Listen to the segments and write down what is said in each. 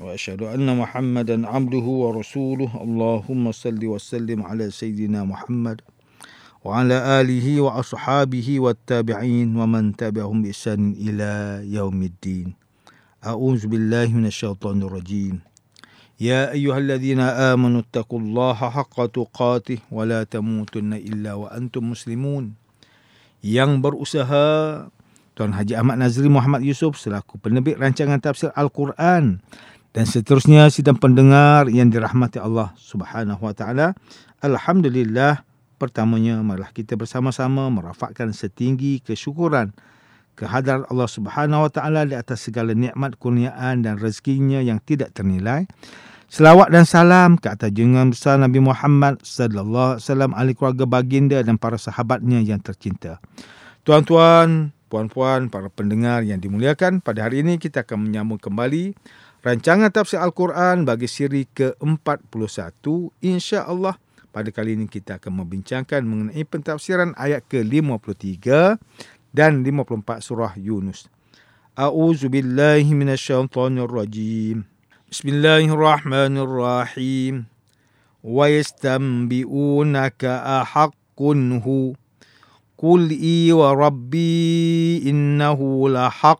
واشهد ان محمدا عبده ورسوله اللهم صل وسلم على سيدنا محمد وعلى اله واصحابه والتابعين ومن تبعهم باحسان الى يوم الدين اعوذ بالله من الشيطان الرجيم يا ايها الذين امنوا اتقوا الله حق تقاته ولا تموتن الا وانتم مسلمون yang berusaha Tuan Haji Ahmad Nazri Muhammad Yusof selaku penerbit rancangan tafsir Al-Quran dan seterusnya sidang pendengar yang dirahmati Allah Subhanahu Wa Taala. Alhamdulillah pertamanya marilah kita bersama-sama merafakkan setinggi kesyukuran kehadrat Allah Subhanahu Wa Taala di atas segala nikmat kurniaan dan rezekinya yang tidak ternilai. Selawat dan salam ke atas junjungan besar Nabi Muhammad sallallahu alaihi wasallam ahli keluarga baginda dan para sahabatnya yang tercinta. Tuan-tuan, puan-puan, para pendengar yang dimuliakan, pada hari ini kita akan menyambung kembali rancangan tafsir Al-Quran bagi siri ke-41 insya-Allah pada kali ini kita akan membincangkan mengenai pentafsiran ayat ke-53 dan 54 surah Yunus. A'udzu billahi minasyaitonir rajim. Bismillahirrahmanirrahim. Wa yastanbi'unaka ahaqqun hu. Qul i wa rabbi innahu lahaqq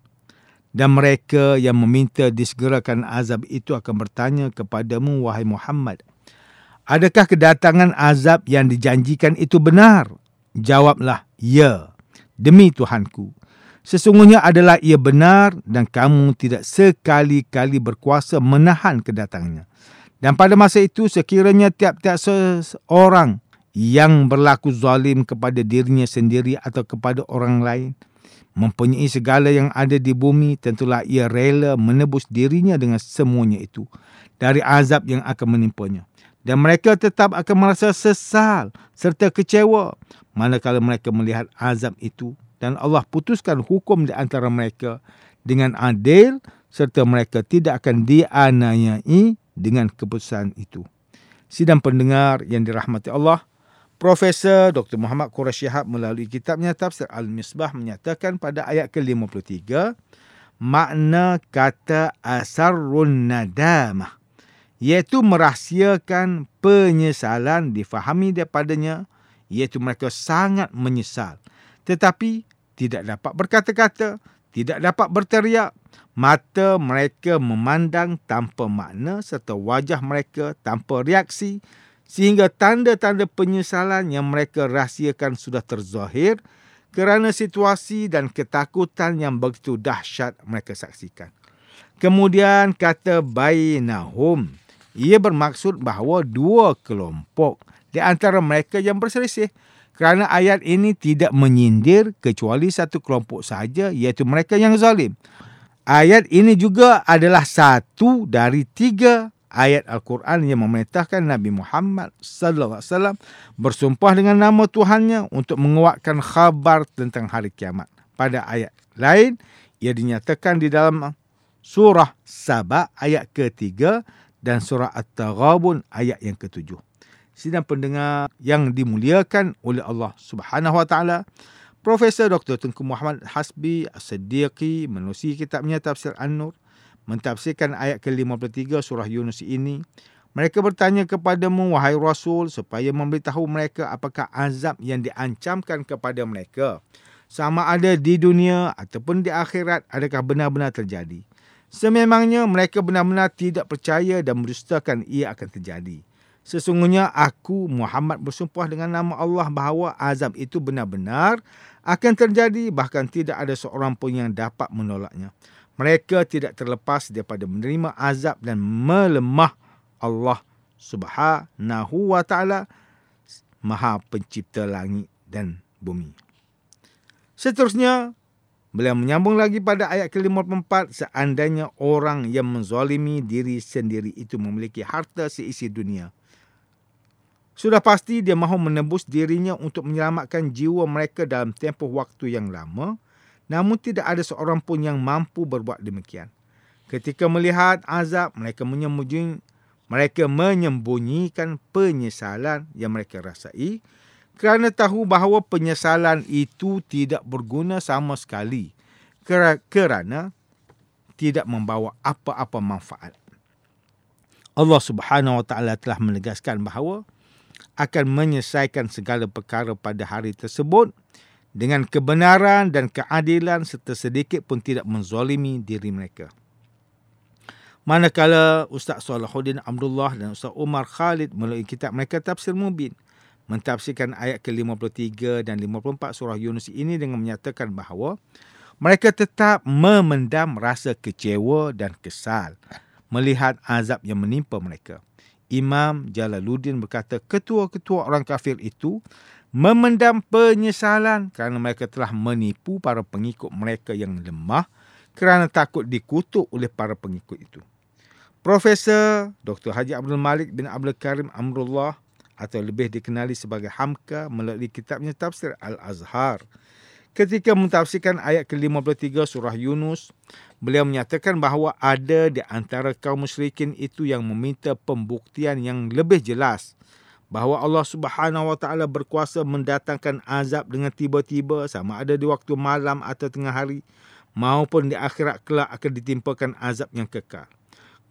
dan mereka yang meminta disegerakan azab itu akan bertanya kepadamu wahai Muhammad adakah kedatangan azab yang dijanjikan itu benar? Jawablah ya demi Tuhanku. Sesungguhnya adalah ia benar dan kamu tidak sekali-kali berkuasa menahan kedatangannya. Dan pada masa itu sekiranya tiap-tiap seorang yang berlaku zalim kepada dirinya sendiri atau kepada orang lain mempunyai segala yang ada di bumi, tentulah ia rela menebus dirinya dengan semuanya itu dari azab yang akan menimpanya. Dan mereka tetap akan merasa sesal serta kecewa manakala mereka melihat azab itu dan Allah putuskan hukum di antara mereka dengan adil serta mereka tidak akan dianiayai dengan keputusan itu. Sidang pendengar yang dirahmati Allah, Profesor Dr. Muhammad Qurash Shihab melalui kitabnya Tafsir Al-Misbah menyatakan pada ayat ke-53 makna kata asarrun nadamah iaitu merahsiakan penyesalan difahami daripadanya iaitu mereka sangat menyesal tetapi tidak dapat berkata-kata tidak dapat berteriak mata mereka memandang tanpa makna serta wajah mereka tanpa reaksi sehingga tanda-tanda penyesalan yang mereka rahsiakan sudah terzahir kerana situasi dan ketakutan yang begitu dahsyat mereka saksikan. Kemudian kata bainahum, ia bermaksud bahawa dua kelompok di antara mereka yang berselisih kerana ayat ini tidak menyindir kecuali satu kelompok sahaja iaitu mereka yang zalim. Ayat ini juga adalah satu dari tiga ayat Al-Quran yang memerintahkan Nabi Muhammad sallallahu alaihi wasallam bersumpah dengan nama Tuhannya untuk menguatkan khabar tentang hari kiamat. Pada ayat lain ia dinyatakan di dalam surah Saba ayat ketiga dan surah At-Taghabun ayat yang ketujuh. Sidang pendengar yang dimuliakan oleh Allah Subhanahu wa taala, Profesor Dr. Tengku Muhammad Hasbi As-Siddiqi menerusi kitabnya Tafsir An-Nur mentafsirkan ayat ke-53 surah Yunus ini, mereka bertanya kepadamu, wahai Rasul, supaya memberitahu mereka apakah azab yang diancamkan kepada mereka. Sama ada di dunia ataupun di akhirat, adakah benar-benar terjadi. Sememangnya mereka benar-benar tidak percaya dan mendustakan ia akan terjadi. Sesungguhnya aku Muhammad bersumpah dengan nama Allah bahawa azab itu benar-benar akan terjadi bahkan tidak ada seorang pun yang dapat menolaknya. Mereka tidak terlepas daripada menerima azab dan melemah Allah Subhanahu wa taala Maha Pencipta langit dan bumi. Seterusnya Beliau menyambung lagi pada ayat ke-54, seandainya orang yang menzalimi diri sendiri itu memiliki harta seisi dunia. Sudah pasti dia mahu menebus dirinya untuk menyelamatkan jiwa mereka dalam tempoh waktu yang lama, namun tidak ada seorang pun yang mampu berbuat demikian. Ketika melihat azab, mereka menyembunyikan, mereka menyembunyikan penyesalan yang mereka rasai, kerana tahu bahawa penyesalan itu tidak berguna sama sekali kerana tidak membawa apa-apa manfaat. Allah Subhanahu Wa Taala telah menegaskan bahawa akan menyelesaikan segala perkara pada hari tersebut dengan kebenaran dan keadilan serta sedikit pun tidak menzalimi diri mereka. Manakala Ustaz Salahuddin Abdullah dan Ustaz Umar Khalid melalui kitab mereka Tafsir Mubin mentafsirkan ayat ke-53 dan 54 surah Yunus ini dengan menyatakan bahawa mereka tetap memendam rasa kecewa dan kesal melihat azab yang menimpa mereka. Imam Jalaluddin berkata ketua-ketua orang kafir itu memendam penyesalan kerana mereka telah menipu para pengikut mereka yang lemah kerana takut dikutuk oleh para pengikut itu. Profesor Dr. Haji Abdul Malik bin Abdul Karim Amrullah atau lebih dikenali sebagai Hamka melalui kitabnya Tafsir Al-Azhar. Ketika mentafsirkan ayat ke-53 surah Yunus, beliau menyatakan bahawa ada di antara kaum musyrikin itu yang meminta pembuktian yang lebih jelas bahawa Allah Subhanahu Wa Taala berkuasa mendatangkan azab dengan tiba-tiba sama ada di waktu malam atau tengah hari maupun di akhirat kelak akan ditimpakan azab yang kekal.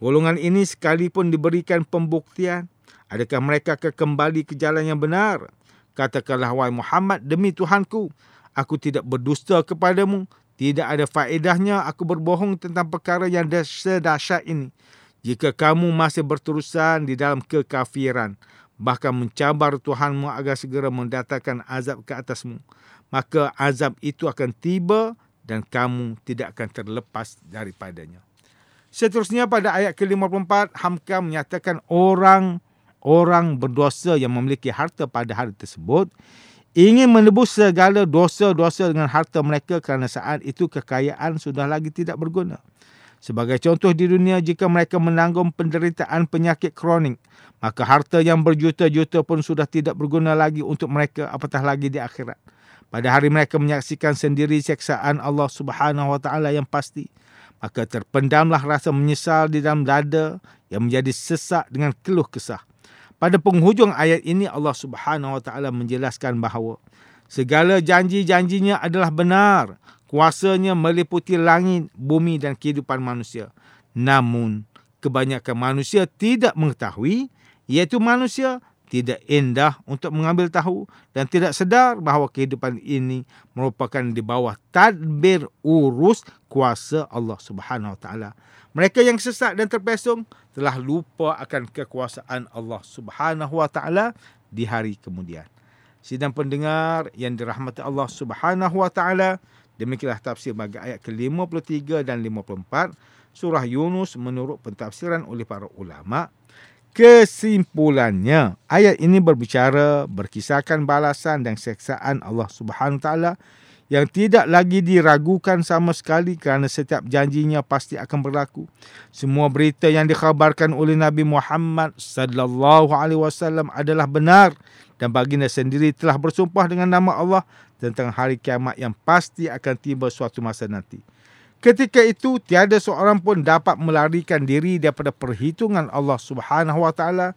Golongan ini sekalipun diberikan pembuktian Adakah mereka akan kembali ke jalan yang benar? Katakanlah, wahai Muhammad, demi Tuhanku, aku tidak berdusta kepadamu. Tidak ada faedahnya aku berbohong tentang perkara yang sedahsyat ini. Jika kamu masih berterusan di dalam kekafiran, bahkan mencabar Tuhanmu agar segera mendatangkan azab ke atasmu, maka azab itu akan tiba dan kamu tidak akan terlepas daripadanya. Seterusnya pada ayat ke-54, Hamka menyatakan orang orang berdosa yang memiliki harta pada hari tersebut ingin menebus segala dosa-dosa dengan harta mereka kerana saat itu kekayaan sudah lagi tidak berguna. Sebagai contoh di dunia, jika mereka menanggung penderitaan penyakit kronik, maka harta yang berjuta-juta pun sudah tidak berguna lagi untuk mereka apatah lagi di akhirat. Pada hari mereka menyaksikan sendiri seksaan Allah Subhanahu Wa Taala yang pasti, maka terpendamlah rasa menyesal di dalam dada yang menjadi sesak dengan keluh kesah. Pada penghujung ayat ini Allah Subhanahu Wa Taala menjelaskan bahawa segala janji-janjinya adalah benar. Kuasanya meliputi langit, bumi dan kehidupan manusia. Namun kebanyakan manusia tidak mengetahui iaitu manusia tidak indah untuk mengambil tahu dan tidak sedar bahawa kehidupan ini merupakan di bawah tadbir urus kuasa Allah Subhanahu Wa Taala. Mereka yang sesat dan terpesong telah lupa akan kekuasaan Allah Subhanahu Wa Taala di hari kemudian. Sidang pendengar yang dirahmati Allah Subhanahu Wa Taala, demikianlah tafsir bagi ayat ke-53 dan 54 surah Yunus menurut pentafsiran oleh para ulama. Kesimpulannya, ayat ini berbicara berkisahkan balasan dan seksaan Allah Subhanahu taala yang tidak lagi diragukan sama sekali kerana setiap janjinya pasti akan berlaku. Semua berita yang dikhabarkan oleh Nabi Muhammad sallallahu alaihi wasallam adalah benar dan baginda sendiri telah bersumpah dengan nama Allah tentang hari kiamat yang pasti akan tiba suatu masa nanti. Ketika itu tiada seorang pun dapat melarikan diri daripada perhitungan Allah Subhanahu Wa Taala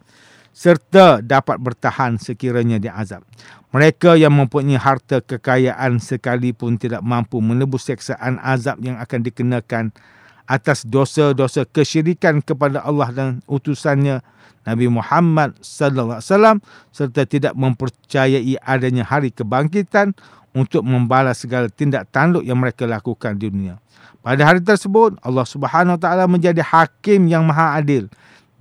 serta dapat bertahan sekiranya diazab. Mereka yang mempunyai harta kekayaan sekalipun tidak mampu menebus seksaan azab yang akan dikenakan atas dosa-dosa kesyirikan kepada Allah dan utusannya Nabi Muhammad sallallahu alaihi wasallam serta tidak mempercayai adanya hari kebangkitan untuk membalas segala tindak tanduk yang mereka lakukan di dunia. Pada hari tersebut, Allah Subhanahu Taala menjadi hakim yang maha adil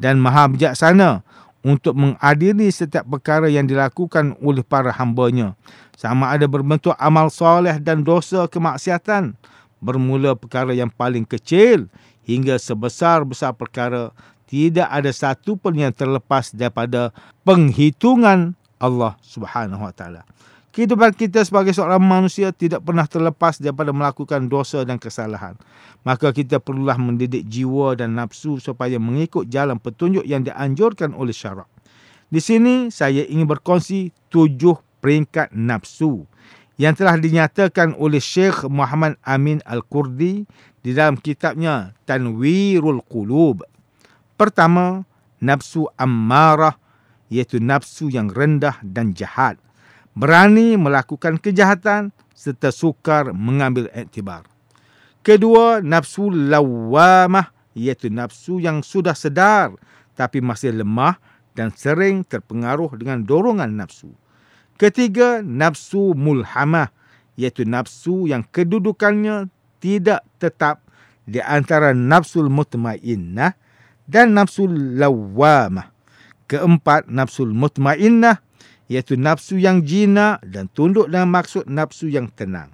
dan maha bijaksana untuk mengadili setiap perkara yang dilakukan oleh para hambanya. Sama ada berbentuk amal soleh dan dosa kemaksiatan. Bermula perkara yang paling kecil hingga sebesar-besar perkara. Tidak ada satu pun yang terlepas daripada penghitungan Allah Subhanahu Wa Taala. Kehidupan kita sebagai seorang manusia tidak pernah terlepas daripada melakukan dosa dan kesalahan. Maka kita perlulah mendidik jiwa dan nafsu supaya mengikut jalan petunjuk yang dianjurkan oleh syarak. Di sini saya ingin berkongsi tujuh peringkat nafsu yang telah dinyatakan oleh Syekh Muhammad Amin Al-Kurdi di dalam kitabnya Tanwirul Qulub. Pertama, nafsu ammarah iaitu nafsu yang rendah dan jahat berani melakukan kejahatan serta sukar mengambil iktibar. Kedua, nafsu lawamah iaitu nafsu yang sudah sedar tapi masih lemah dan sering terpengaruh dengan dorongan nafsu. Ketiga, nafsu mulhamah iaitu nafsu yang kedudukannya tidak tetap di antara nafsu mutmainnah dan nafsu lawamah. Keempat, nafsu mutmainnah iaitu nafsu yang jinak dan tunduk dengan maksud nafsu yang tenang.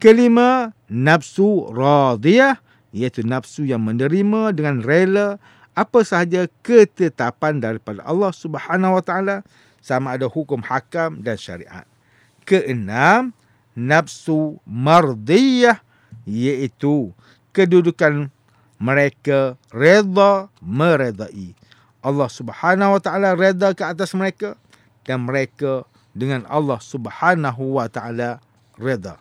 Kelima, nafsu radiyah iaitu nafsu yang menerima dengan rela apa sahaja ketetapan daripada Allah Subhanahu Wa Taala sama ada hukum hakam dan syariat. Keenam, nafsu mardiyah iaitu kedudukan mereka reda meredai. Allah Subhanahu Wa Taala reda ke atas mereka dan mereka dengan Allah Subhanahu wa taala redha.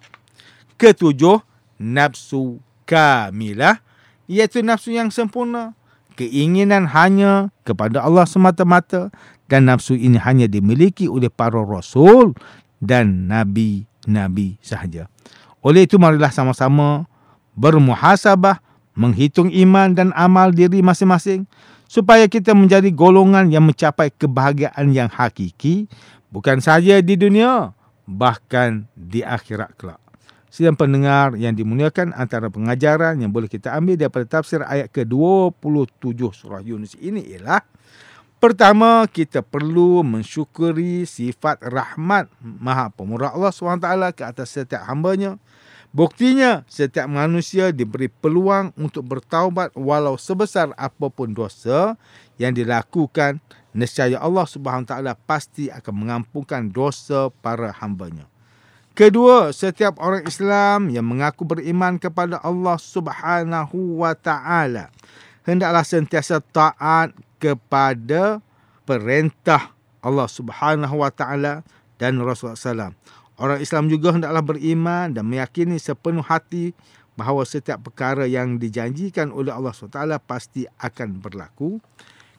Ketujuh, nafsu kamilah iaitu nafsu yang sempurna, keinginan hanya kepada Allah semata-mata dan nafsu ini hanya dimiliki oleh para rasul dan nabi-nabi sahaja. Oleh itu marilah sama-sama bermuhasabah, menghitung iman dan amal diri masing-masing supaya kita menjadi golongan yang mencapai kebahagiaan yang hakiki bukan saja di dunia bahkan di akhirat kelak. Sidang pendengar yang dimuliakan antara pengajaran yang boleh kita ambil daripada tafsir ayat ke-27 surah Yunus ini ialah Pertama, kita perlu mensyukuri sifat rahmat Maha Pemurah Allah SWT ke atas setiap hambanya. Buktinya, setiap manusia diberi peluang untuk bertaubat walau sebesar apapun dosa yang dilakukan. Nescaya Allah Subhanahu Taala pasti akan mengampunkan dosa para hambanya. Kedua, setiap orang Islam yang mengaku beriman kepada Allah Subhanahu Wa Taala hendaklah sentiasa taat kepada perintah Allah Subhanahu Wa Taala dan Rasulullah SAW. Orang Islam juga hendaklah beriman dan meyakini sepenuh hati bahawa setiap perkara yang dijanjikan oleh Allah SWT pasti akan berlaku.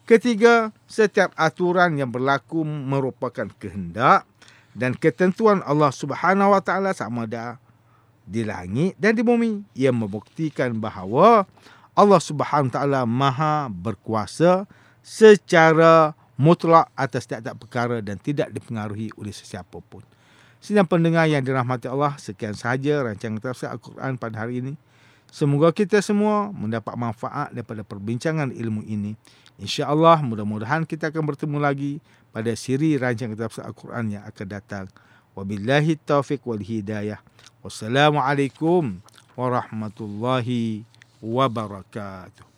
Ketiga, setiap aturan yang berlaku merupakan kehendak dan ketentuan Allah Subhanahu Wa Taala sama ada di langit dan di bumi. Ia membuktikan bahawa Allah Subhanahu Wa Taala Maha berkuasa secara mutlak atas setiap perkara dan tidak dipengaruhi oleh sesiapa pun. Sidang pendengar yang dirahmati Allah, sekian sahaja rancangan tafsir Al-Quran pada hari ini. Semoga kita semua mendapat manfaat daripada perbincangan ilmu ini. InsyaAllah mudah-mudahan kita akan bertemu lagi pada siri rancangan tafsir Al-Quran yang akan datang. Wabillahi taufiq wal hidayah. Wassalamualaikum warahmatullahi wabarakatuh.